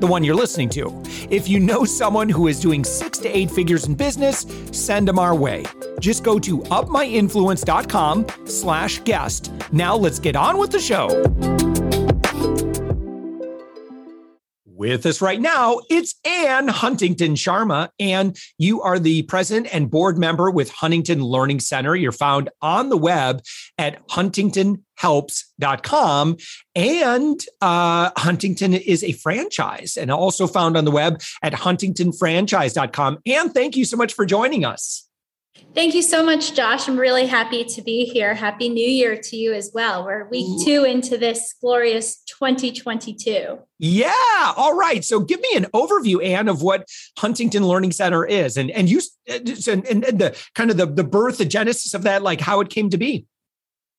the one you're listening to. If you know someone who is doing six to eight figures in business, send them our way. Just go to upmyinfluence.com slash guest. Now let's get on with the show. With us right now, it's Anne Huntington Sharma. and you are the president and board member with Huntington Learning Center. You're found on the web at huntingtonhelps.com. And uh, Huntington is a franchise and also found on the web at huntingtonfranchise.com. And thank you so much for joining us. Thank you so much, Josh. I'm really happy to be here. Happy New Year to you as well. We're week two into this glorious 2022. Yeah. All right. So give me an overview, Anne, of what Huntington Learning Center is and, and you and, and the kind of the, the birth, the genesis of that, like how it came to be.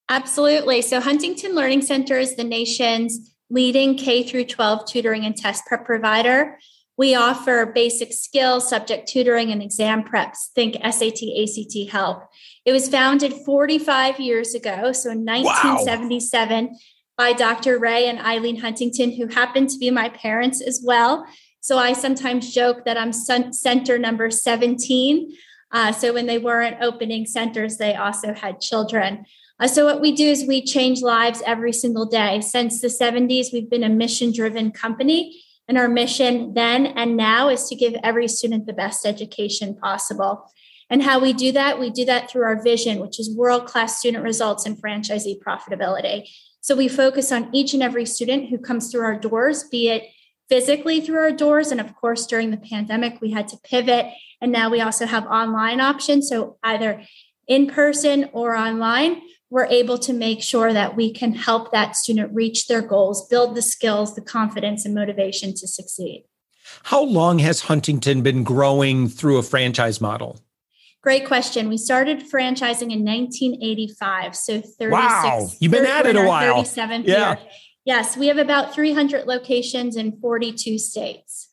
Absolutely. So Huntington Learning Center is the nation's leading K through 12 tutoring and test prep provider. We offer basic skills, subject tutoring, and exam preps. Think SAT, ACT help. It was founded 45 years ago, so in 1977, wow. by Dr. Ray and Eileen Huntington, who happened to be my parents as well. So I sometimes joke that I'm center number 17. Uh, so when they weren't opening centers, they also had children. Uh, so what we do is we change lives every single day. Since the 70s, we've been a mission driven company and our mission then and now is to give every student the best education possible. And how we do that, we do that through our vision, which is world class student results and franchisee profitability. So we focus on each and every student who comes through our doors, be it physically through our doors. And of course, during the pandemic, we had to pivot. And now we also have online options. So either in person or online we're able to make sure that we can help that student reach their goals, build the skills, the confidence, and motivation to succeed. How long has Huntington been growing through a franchise model? Great question. We started franchising in 1985. So 36. Wow. You've been at it a while. 37th yeah. year. Yes, we have about 300 locations in 42 states.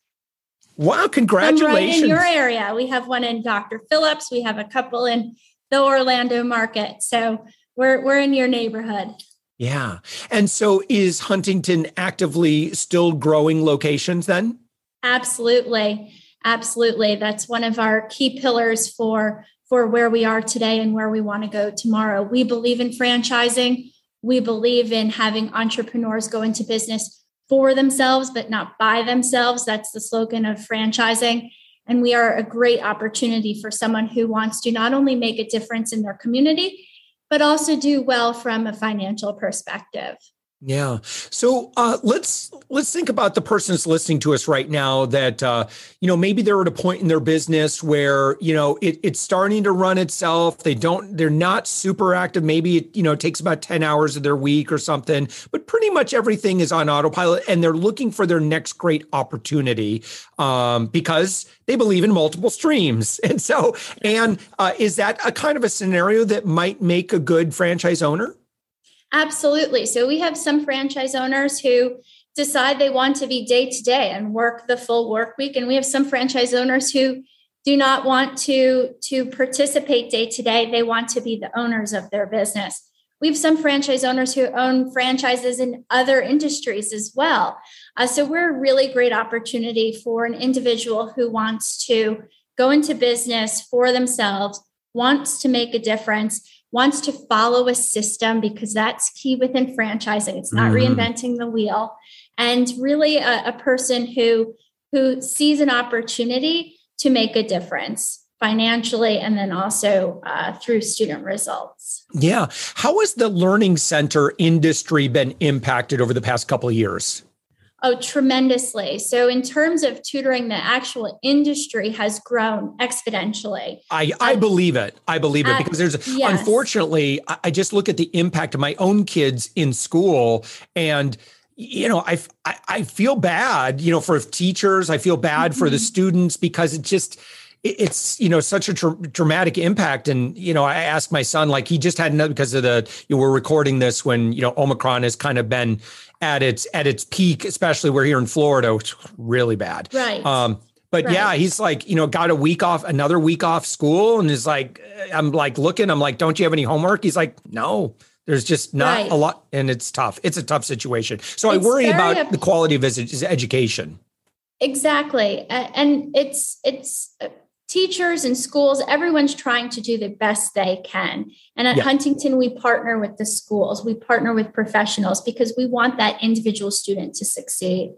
Wow, congratulations. right in your area. We have one in Dr. Phillips. We have a couple in the Orlando market. So we're we're in your neighborhood. Yeah. And so is Huntington actively still growing locations then? Absolutely. Absolutely. That's one of our key pillars for for where we are today and where we want to go tomorrow. We believe in franchising. We believe in having entrepreneurs go into business for themselves but not by themselves. That's the slogan of franchising. And we are a great opportunity for someone who wants to not only make a difference in their community, but also do well from a financial perspective. Yeah. So uh, let's let's think about the person that's listening to us right now. That uh, you know maybe they're at a point in their business where you know it, it's starting to run itself. They don't. They're not super active. Maybe it you know it takes about ten hours of their week or something. But pretty much everything is on autopilot, and they're looking for their next great opportunity um, because they believe in multiple streams. And so, and uh, is that a kind of a scenario that might make a good franchise owner? Absolutely. So we have some franchise owners who decide they want to be day to day and work the full work week. And we have some franchise owners who do not want to, to participate day to day. They want to be the owners of their business. We have some franchise owners who own franchises in other industries as well. Uh, so we're a really great opportunity for an individual who wants to go into business for themselves, wants to make a difference, wants to follow a system because that's key within franchising. It's not mm-hmm. reinventing the wheel. And really a, a person who who sees an opportunity to make a difference financially and then also uh, through student results. Yeah. How has the learning center industry been impacted over the past couple of years? Oh, tremendously. So, in terms of tutoring, the actual industry has grown exponentially. I, I believe it. I believe it because there's, uh, yes. unfortunately, I just look at the impact of my own kids in school and you know, I, I, I feel bad, you know, for teachers. I feel bad mm-hmm. for the mm-hmm. students because it just, it's you know such a tra- dramatic impact and you know i asked my son like he just had another because of the you know, we're recording this when you know omicron has kind of been at its at its peak especially we're here in florida which really bad right um but right. yeah he's like you know got a week off another week off school and is like i'm like looking i'm like don't you have any homework he's like no there's just not right. a lot, and it's tough. It's a tough situation. So it's I worry about the quality of his education. Exactly, and it's it's uh, teachers and schools. Everyone's trying to do the best they can. And at yeah. Huntington, we partner with the schools. We partner with professionals because we want that individual student to succeed.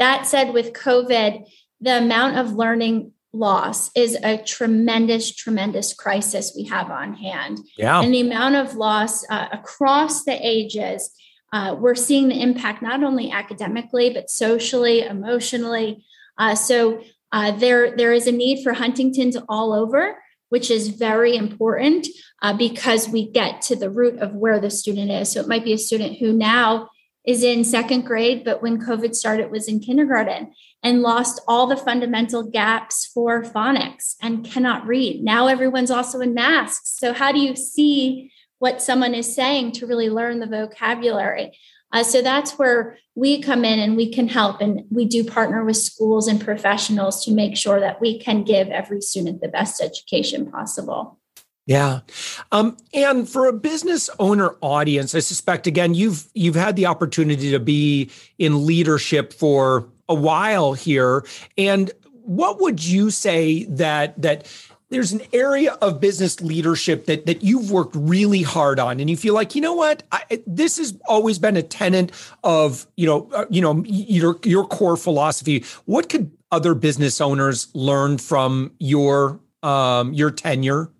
That said, with COVID, the amount of learning loss is a tremendous, tremendous crisis we have on hand. Yeah. And the amount of loss uh, across the ages, uh, we're seeing the impact not only academically, but socially, emotionally. Uh, so uh, there, there is a need for Huntington's all over, which is very important uh, because we get to the root of where the student is. So it might be a student who now is in second grade, but when COVID started, was in kindergarten and lost all the fundamental gaps for phonics and cannot read. Now everyone's also in masks. So, how do you see what someone is saying to really learn the vocabulary? Uh, so that's where we come in and we can help. And we do partner with schools and professionals to make sure that we can give every student the best education possible. Yeah. Um, and for a business owner audience, I suspect again, you've you've had the opportunity to be in leadership for a while here. And what would you say that that there's an area of business leadership that that you've worked really hard on and you feel like you know what I, this has always been a tenet of you know uh, you know your your core philosophy what could other business owners learn from your um your tenure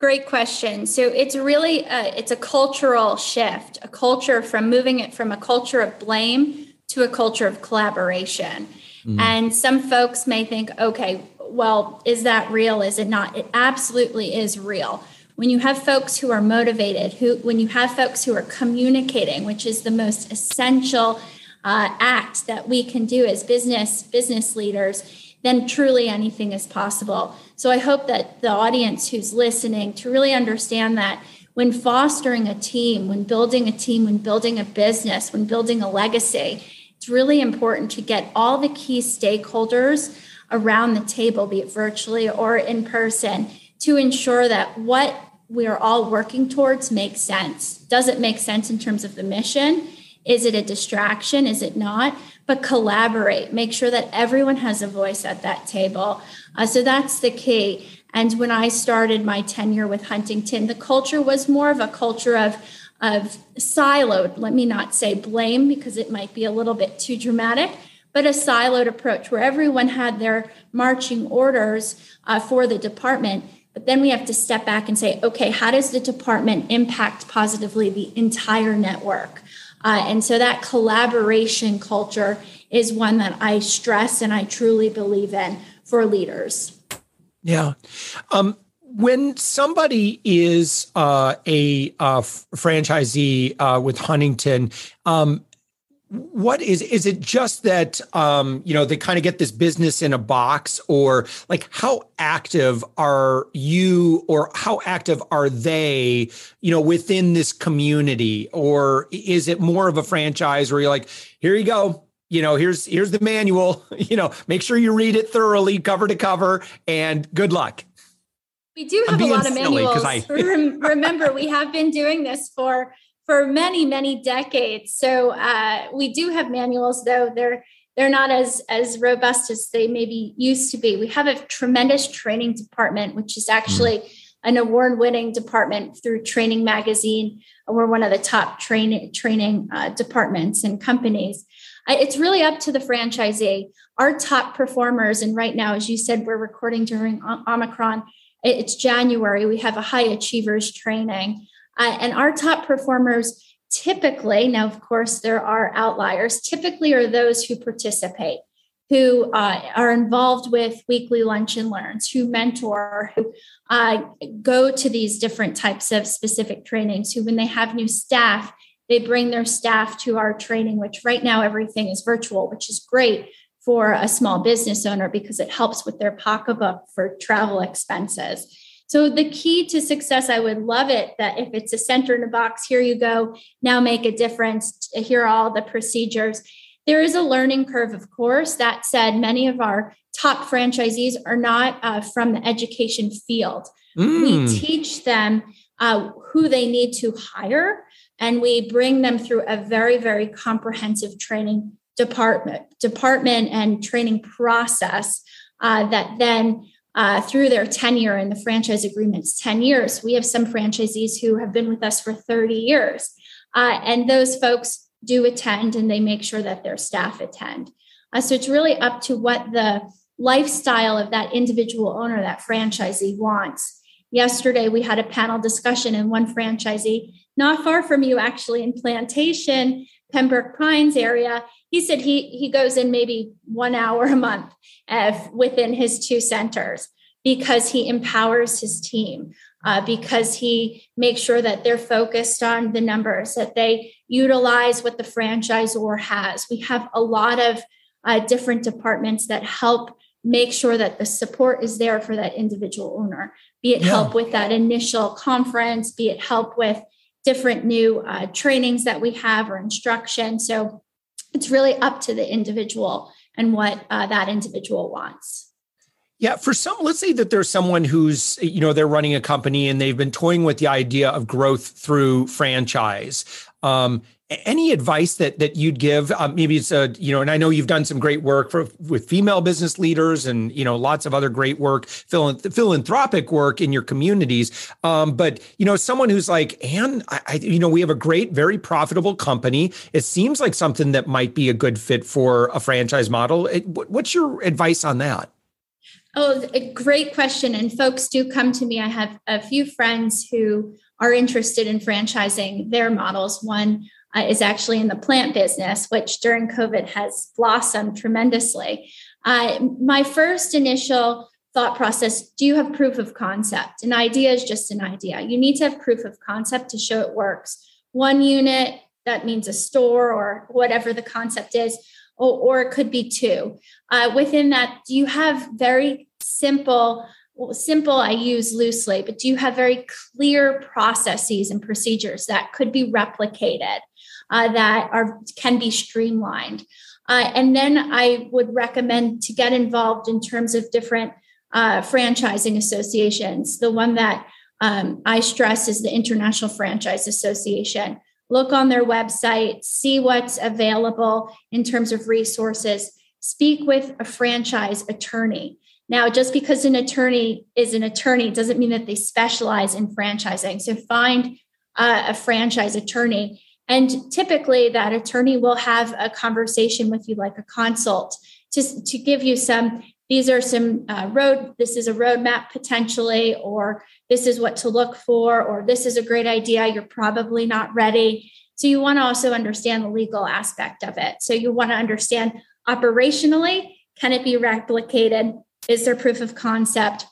Great question. So it's really a, it's a cultural shift, a culture from moving it from a culture of blame to a culture of collaboration. Mm-hmm. And some folks may think, okay, well, is that real? Is it not? It absolutely is real. When you have folks who are motivated, who when you have folks who are communicating, which is the most essential uh, act that we can do as business business leaders, then truly anything is possible. So I hope that the audience who's listening to really understand that when fostering a team, when building a team, when building a business, when building a legacy, it's really important to get all the key stakeholders around the table, be it virtually or in person, to ensure that what we are all working towards makes sense. Does it make sense in terms of the mission? Is it a distraction? Is it not? But collaborate, make sure that everyone has a voice at that table. Uh, so that's the key. And when I started my tenure with Huntington, the culture was more of a culture of, of siloed, let me not say blame because it might be a little bit too dramatic, but a siloed approach where everyone had their marching orders uh, for the department. But then we have to step back and say, okay, how does the department impact positively the entire network? Uh, and so that collaboration culture is one that I stress and I truly believe in for leaders. Yeah. Um, when somebody is uh, a uh, franchisee uh, with Huntington, um, what is is it just that um you know they kind of get this business in a box? Or like how active are you or how active are they you know within this community? Or is it more of a franchise where you're like here you go. You know here's here's the manual. You know make sure you read it thoroughly cover to cover and good luck we do have a lot of manuals. I... remember we have been doing this for for many many decades. So uh, we do have manuals though. They're they're not as as robust as they maybe used to be. We have a tremendous training department which is actually mm. an award winning department through training magazine. We're one of the top training training uh, departments and companies. It's really up to the franchisee. Our top performers and right now as you said we're recording during omicron it's january. We have a high achievers training. Uh, and our top performers typically, now, of course, there are outliers, typically are those who participate, who uh, are involved with weekly lunch and learns, who mentor, who uh, go to these different types of specific trainings, who, when they have new staff, They bring their staff to our training, which right now everything is virtual, which is great for a small business owner because it helps with their pocketbook for travel expenses. So the key to success, I would love it that if it's a center in a box, here you go, now make a difference. Here are all the procedures. There is a learning curve, of course. That said, many of our top franchisees are not uh, from the education field. Mm. We teach them uh, who they need to hire, and we bring them through a very, very comprehensive training department, department and training process uh, that then uh, through their tenure in the franchise agreements 10 years we have some franchisees who have been with us for 30 years uh, and those folks do attend and they make sure that their staff attend. Uh, so it's really up to what the lifestyle of that individual owner that franchisee wants. Yesterday we had a panel discussion and one franchisee not far from you actually in plantation pembroke pines area he said he he goes in maybe one hour a month uh, within his two centers because he empowers his team uh, because he makes sure that they're focused on the numbers that they utilize what the franchisor has we have a lot of uh, different departments that help make sure that the support is there for that individual owner be it yeah. help with that initial conference be it help with different new uh, trainings that we have or instruction so it's really up to the individual and what uh, that individual wants. Yeah, for some, let's say that there's someone who's, you know, they're running a company and they've been toying with the idea of growth through franchise. Um, any advice that that you'd give um, maybe it's a you know and i know you've done some great work for with female business leaders and you know lots of other great work philanthropic work in your communities um, but you know someone who's like and I, I, you know we have a great very profitable company it seems like something that might be a good fit for a franchise model it, what's your advice on that Oh, a great question. And folks do come to me. I have a few friends who are interested in franchising their models. One uh, is actually in the plant business, which during COVID has blossomed tremendously. Uh, my first initial thought process do you have proof of concept? An idea is just an idea. You need to have proof of concept to show it works. One unit, that means a store or whatever the concept is, or, or it could be two. Uh, within that, do you have very simple well, simple I use loosely, but do you have very clear processes and procedures that could be replicated? Uh, that are can be streamlined. Uh, and then I would recommend to get involved in terms of different uh, franchising associations. The one that um, I stress is the International Franchise Association. Look on their website, see what's available in terms of resources. Speak with a franchise attorney. Now, just because an attorney is an attorney doesn't mean that they specialize in franchising. So find uh, a franchise attorney and typically, that attorney will have a conversation with you, like a consult, to, to give you some. These are some uh, road. This is a roadmap potentially, or this is what to look for, or this is a great idea. You're probably not ready. So you want to also understand the legal aspect of it. So you want to understand operationally, can it be replicated? Is there proof of concept?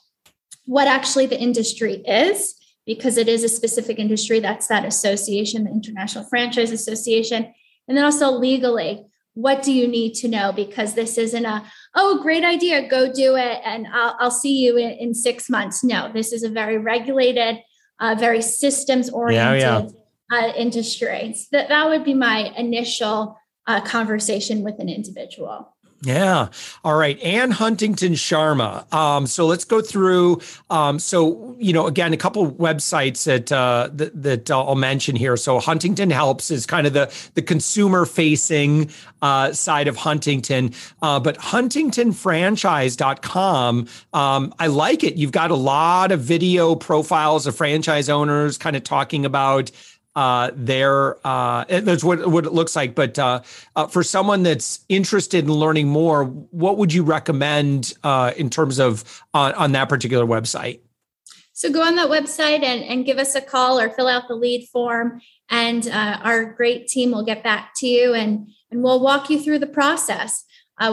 What actually the industry is? Because it is a specific industry. That's that association, the International Franchise Association. And then also legally, what do you need to know? Because this isn't a, oh, great idea, go do it, and I'll, I'll see you in, in, six months. No, this is a very regulated, uh, very systems oriented yeah, yeah. uh, industry. So that, that would be my initial uh, conversation with an individual. Yeah. All right. Anne Huntington Sharma. Um, so let's go through. Um, so, you know, again, a couple websites that, uh, that, that I'll mention here. So Huntington Helps is kind of the, the consumer facing uh, side of Huntington. Uh, but huntingtonfranchise.com, um, I like it. You've got a lot of video profiles of franchise owners kind of talking about uh, there. Uh, that's what, what it looks like. But uh, uh, for someone that's interested in learning more, what would you recommend uh, in terms of on, on that particular website? So go on that website and, and give us a call or fill out the lead form, and uh, our great team will get back to you and, and we'll walk you through the process.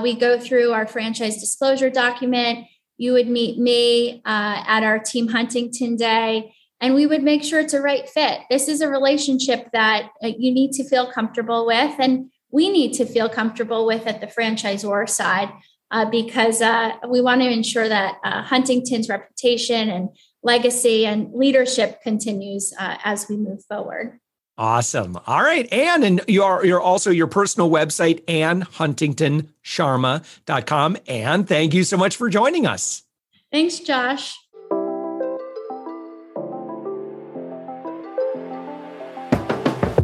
We go through our franchise disclosure document. You would meet me at our Team Huntington Day and we would make sure it's a right fit. This is a relationship that uh, you need to feel comfortable with, and we need to feel comfortable with at the franchisor side uh, because uh, we want to ensure that uh, Huntington's reputation and legacy and leadership continues uh, as we move forward. Awesome. All right. Anne, and you're you're also your personal website, AnneHuntingtonSharma.com. And thank you so much for joining us. Thanks, Josh.